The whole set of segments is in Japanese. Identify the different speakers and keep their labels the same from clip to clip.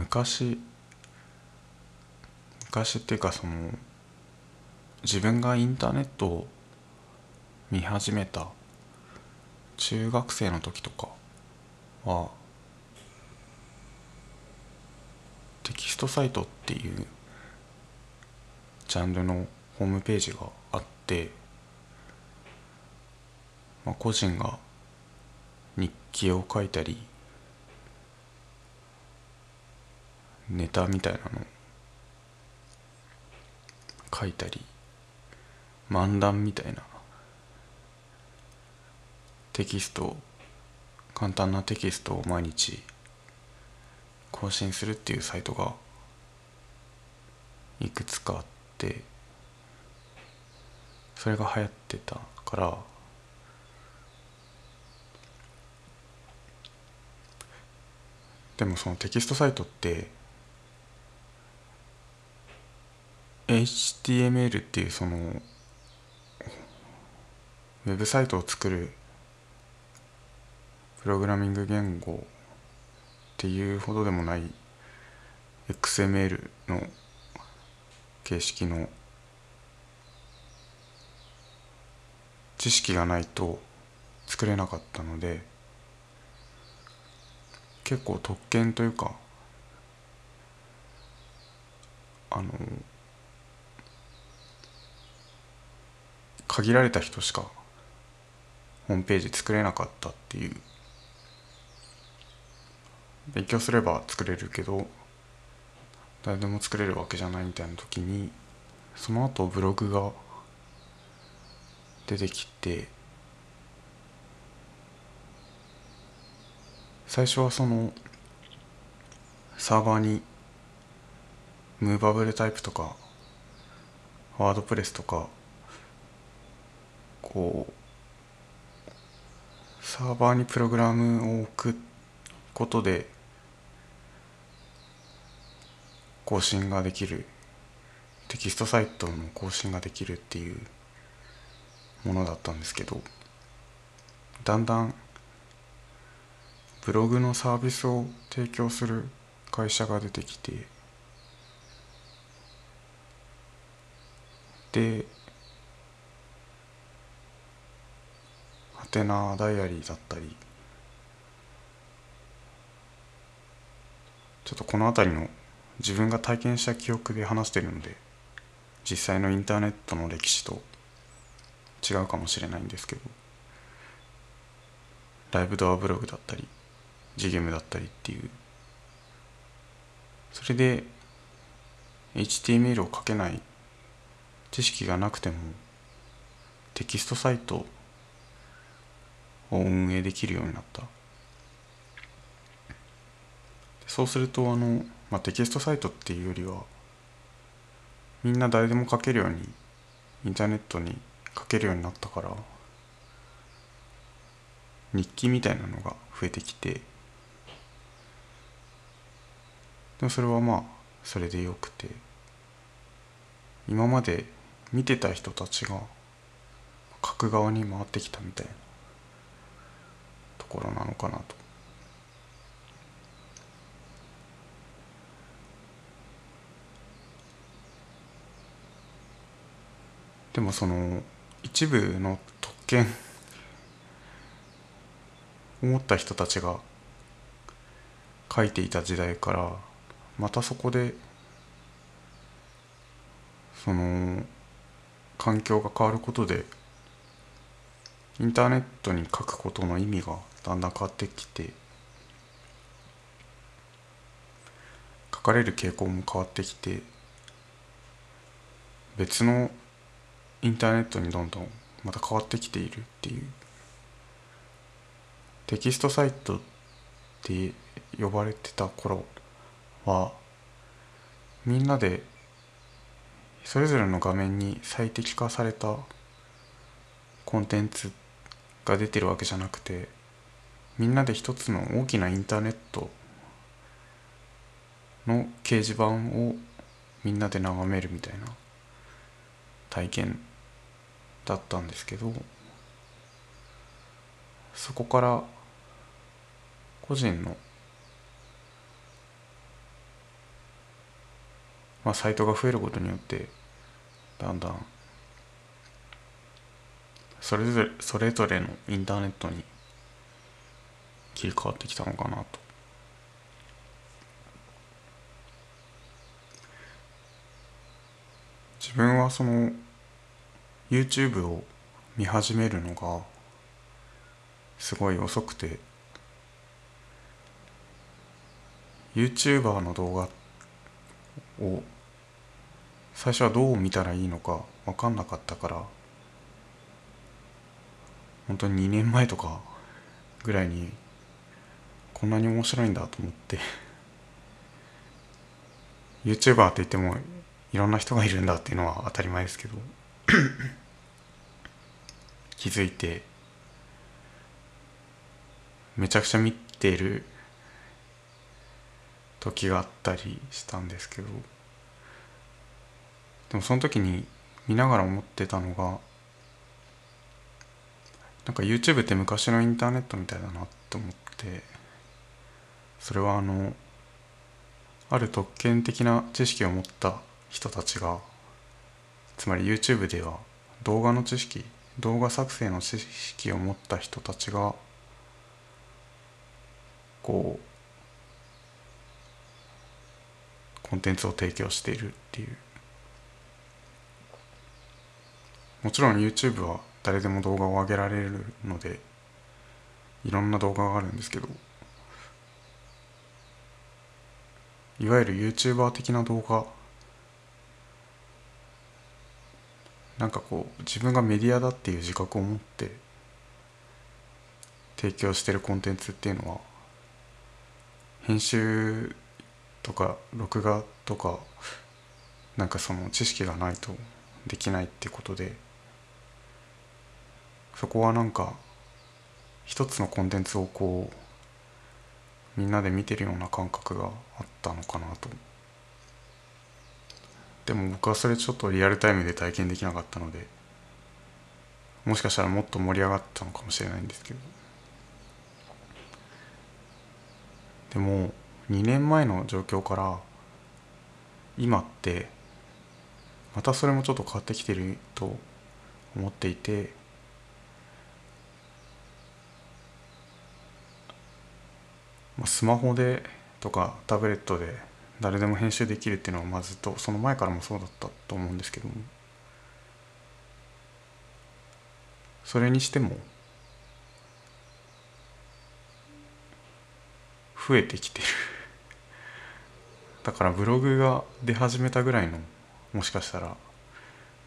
Speaker 1: 昔昔っていうかその自分がインターネットを見始めた中学生の時とかはテキストサイトっていうジャンルのホームページがあって、まあ、個人が日記を書いたりネタみたいなの書いたり漫談みたいな。テキスト簡単なテキストを毎日更新するっていうサイトがいくつかあってそれが流行ってたからでもそのテキストサイトって HTML っていうそのウェブサイトを作るプログラミング言語っていうほどでもない XML の形式の知識がないと作れなかったので結構特権というかあの限られた人しかホームページ作れなかったっていう。勉強すれば作れるけど誰でも作れるわけじゃないみたいな時にその後ブログが出てきて最初はそのサーバーにムーバブルタイプとかワードプレスとかこうサーバーにプログラムを置くことで更新ができる。テキストサイトの更新ができるっていうものだったんですけどだんだんブログのサービスを提供する会社が出てきてでハテナダイアリーだったり。ちょっとこの辺りの自分が体験した記憶で話してるので実際のインターネットの歴史と違うかもしれないんですけど。ライブドアブログだったりジゲムだったりっていう。それで HTML を書けない知識がなくてもテキストサイトを運営できるようになった。そうするとあの、まあ、テキストサイトっていうよりはみんな誰でも書けるようにインターネットに書けるようになったから日記みたいなのが増えてきてでもそれはまあそれでよくて今まで見てた人たちが書く側に回ってきたみたいな。ころなのかなと。でもその一部の特権を持った人たちが書いていた時代からまたそこでその環境が変わることでインターネットに書くことの意味がだんだん変わってきて書かれる傾向も変わってきて別のインターネットにどんどんまた変わってきているっていう。テキストサイトって呼ばれてた頃はみんなでそれぞれの画面に最適化されたコンテンツが出てるわけじゃなくてみんなで一つの大きなインターネットの掲示板をみんなで眺めるみたいな体験だったんですけどそこから個人のまあ、サイトが増えることによってだんだんそれぞれそれぞれのインターネットに切り替わってきたのかなと。自分はその YouTube を見始めるのがすごい遅くて YouTuber の動画を最初はどう見たらいいのか分かんなかったから本当に2年前とかぐらいにこんなに面白いんだと思って YouTuber って言ってもいろんな人がいるんだっていうのは当たり前ですけど気づいてめちゃくちゃ見ている時があったりしたんですけどでもその時に見ながら思ってたのがなんか YouTube って昔のインターネットみたいだなって思ってそれはあのある特権的な知識を持った人たちがつまり YouTube では動画の知識動画作成の知識を持った人たちがこうコンテンツを提供しているっていう。もちろん YouTube は誰でも動画を上げられるのでいろんな動画があるんですけどいわゆる YouTuber 的な動画なんかこう自分がメディアだっていう自覚を持って提供してるコンテンツっていうのは編集とか録画とかなんかその知識がないとできないってことでそこはなんか一つのコンテンツをこうみんなで見てるような感覚があったのかなと。でも僕はそれちょっとリアルタイムで体験できなかったのでもしかしたらもっと盛り上がったのかもしれないんですけど。でも2年前の状況から今ってまたそれもちょっと変わってきてると思っていてスマホでとかタブレットで誰でも編集できるっていうのはまずとその前からもそうだったと思うんですけども。それにしても増えてきてる。だからブログが出始めたぐらいのもしかしたら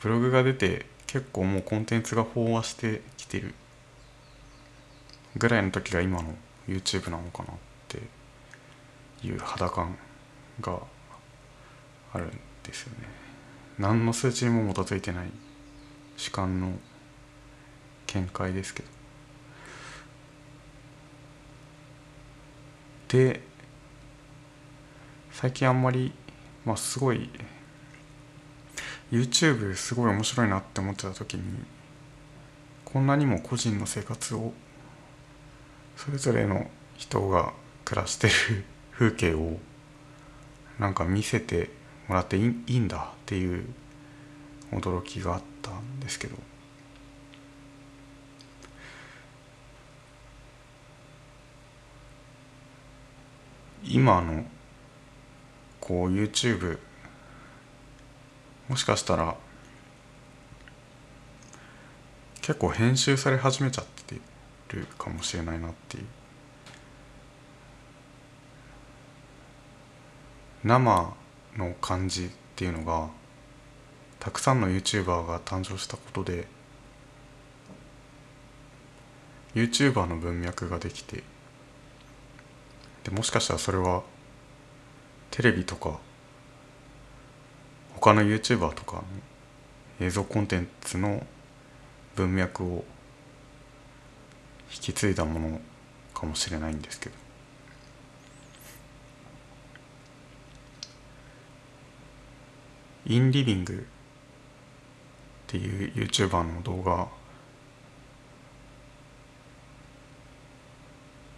Speaker 1: ブログが出て結構もうコンテンツが飽和してきてるぐらいの時が今の YouTube なのかな。いう肌感があるんですよね。何の数値にも基づいてない主観の見解ですけど。で最近あんまりまあすごい YouTube すごい面白いなって思ってた時にこんなにも個人の生活をそれぞれの人が暮らしてる風景をなんか見せてもらっていいんだっていう驚きがあったんですけど。今のこう YouTube もしかしたら結構編集され始めちゃってるかもしれないなっていう。生の感じっていうのがたくさんの YouTuber が誕生したことで YouTuber の文脈ができてでもしかしたらそれはテレビとか他の YouTuber とかの映像コンテンツの文脈を引き継いだものかもしれないんですけど。インリビングっていう YouTuber の動画。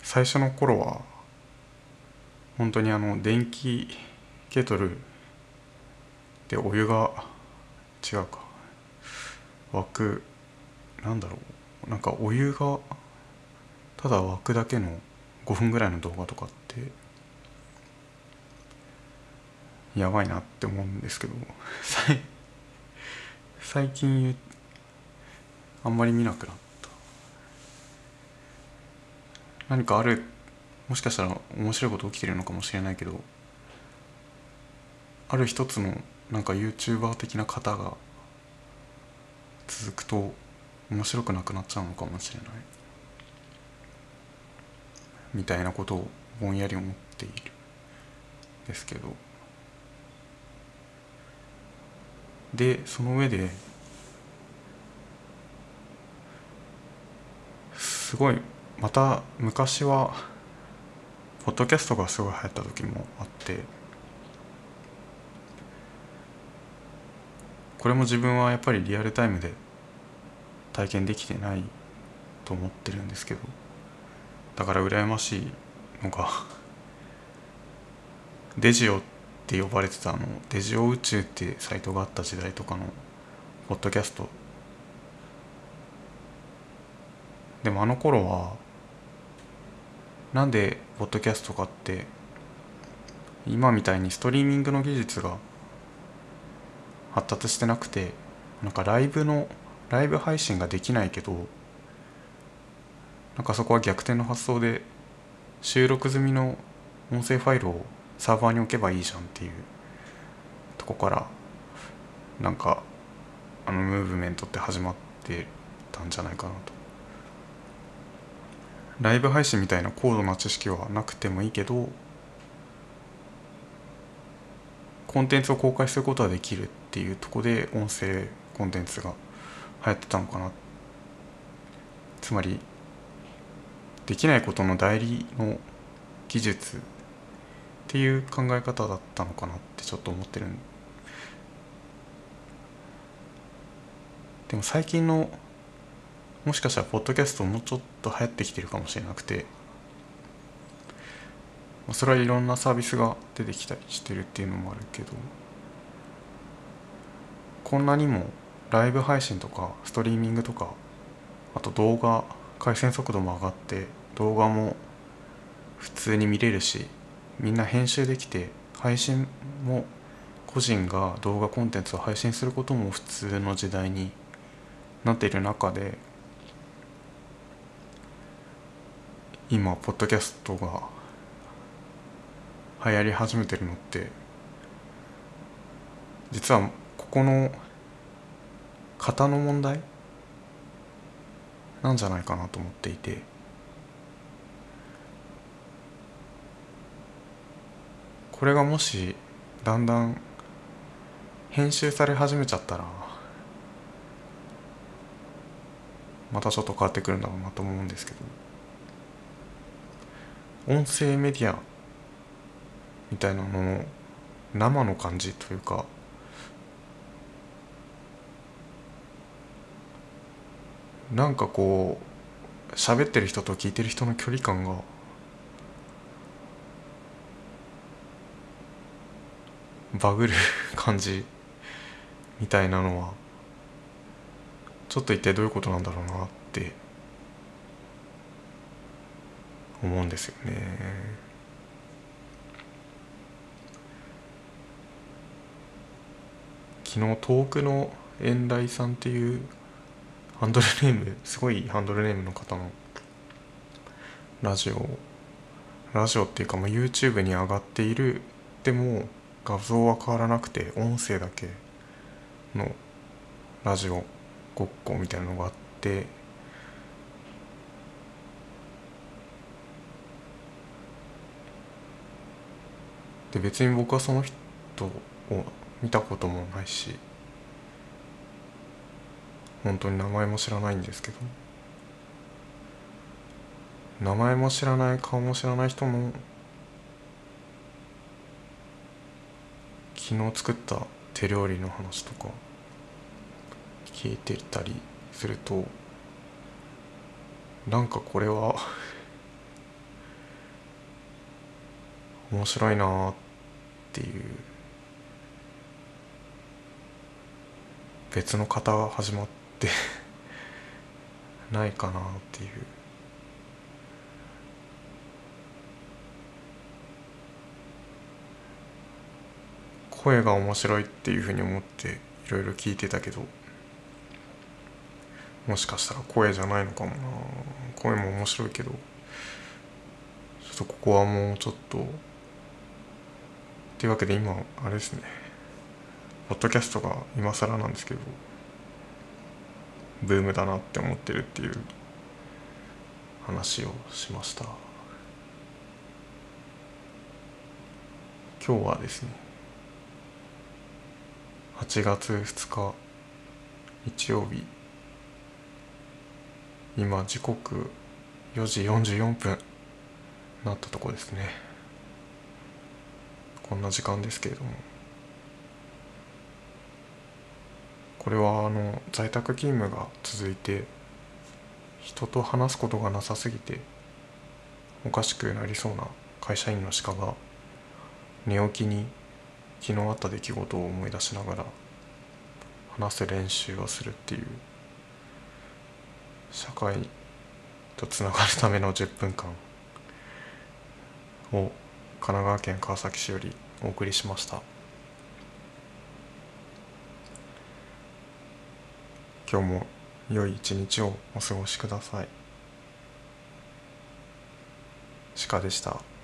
Speaker 1: 最初の頃は本当にあの電気ケトルでお湯が違うか。沸くなんだろう。なんかお湯がただ沸くだけの5分ぐらいの動画とかってやばいなって思うんですけど。最近あんまり見なくなった。何かあるもしかしたら面白いこと起きてるのかもしれないけどある一つのなんか YouTuber 的な方が続くと面白くなくなっちゃうのかもしれない。みたいなことをぼんやり思っている。ですけど。でその上ですごいまた昔はポッドキャストがすごい流行った時もあってこれも自分はやっぱりリアルタイムで体験できてないと思ってるんですけどだから羨ましいのがデジオってって呼ばれてたあのデジオ宇宙ってサイトがあった時代とかのポッドキャスト。でもあの頃はなんでポッドキャストかって今みたいにストリーミングの技術が発達してなくてなんかライブのライブ配信ができないけどなんかそこは逆転の発想で収録済みの音声ファイルをサーバーに置けばいいじゃんっていうとこからなんかあのムーブメントって始まってたんじゃないかなと。ライブ配信みたいな高度な知識はなくてもいいけどコンテンツを公開することはできるっていうとこで音声コンテンツが流行ってたのかな。つまりできないことの代理の技術っていう考え方だったのかなってちょっと思ってるでも最近のもしかしたらポッドキャストもうちょっと流行ってきてるかもしれなくてそれはいろんなサービスが出てきたりしてるっていうのもあるけどこんなにもライブ配信とかストリーミングとかあと動画回線速度も上がって動画も普通に見れるしみんな編集できて配信も個人が動画コンテンツを配信することも普通の時代になっている中で今ポッドキャストが流行り始めてるのって実はここの型の問題なんじゃないかなと思っていて。これがもしだんだん編集され始めちゃったらまたちょっと変わってくるんだろうなと思うんですけど。音声メディアみたいなのの生の感じというかなんかこう喋ってる人と聞いてる人の距離感がバグる感じみたいなのはちょっと一体どういうことなんだろうなって思うんですよね。昨日遠くの遠来さんっていうハンドルネームすごいハンドルネームの方のラジオラジオっていうか、まあ、YouTube に上がっているでも画像は変わらなくて音声だけのラジオごっこみたいなのがあってで別に僕はその人を見たこともないし本当に名前も知らないんですけど名前も知らない顔も知らない人の昨日作った手料理の話とか聞いてたりするとなんかこれは面白いなっていう別の型が始まって ないかなっていう。声が面白いっていうふうに思っていろいろ聞いてたけどもしかしたら声じゃないのかもな。声も面白いけどちょっとここはもうちょっと。っていうわけで今あれですね。ポッドキャストが今更なんですけどブームだなって思ってるっていう。話をしました。今日はですね8月2日日曜日今時刻4時44分なったとこですね。こんな時間ですけれども。これはあの在宅勤務が続いて人と話すことがなさすぎておかしくなりそうな会社員の鹿が寝起きに昨日あった出来事を思い出しながら話す練習をするっていう社会とつながるための10分間を神奈川県川崎市よりお送りしました今日も良い一日をお過ごしください鹿でした。